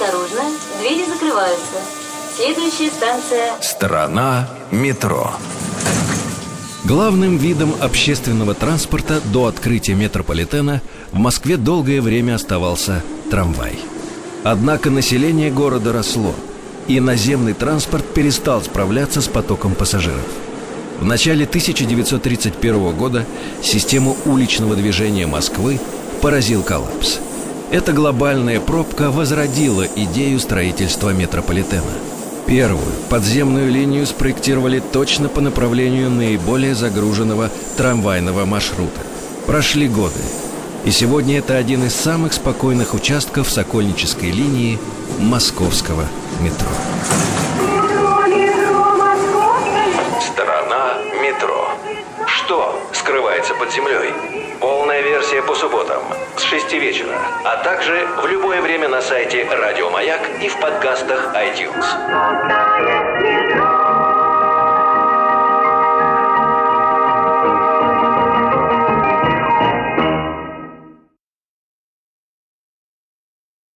Осторожно, двери закрываются. Следующая станция... Страна метро. Главным видом общественного транспорта до открытия метрополитена в Москве долгое время оставался трамвай. Однако население города росло, и наземный транспорт перестал справляться с потоком пассажиров. В начале 1931 года систему уличного движения Москвы поразил коллапс. Эта глобальная пробка возродила идею строительства метрополитена. Первую подземную линию спроектировали точно по направлению наиболее загруженного трамвайного маршрута. Прошли годы, и сегодня это один из самых спокойных участков Сокольнической линии московского метро. Что скрывается под землей? Полная версия по субботам с 6 вечера, а также в любое время на сайте Радио Маяк и в подкастах iTunes.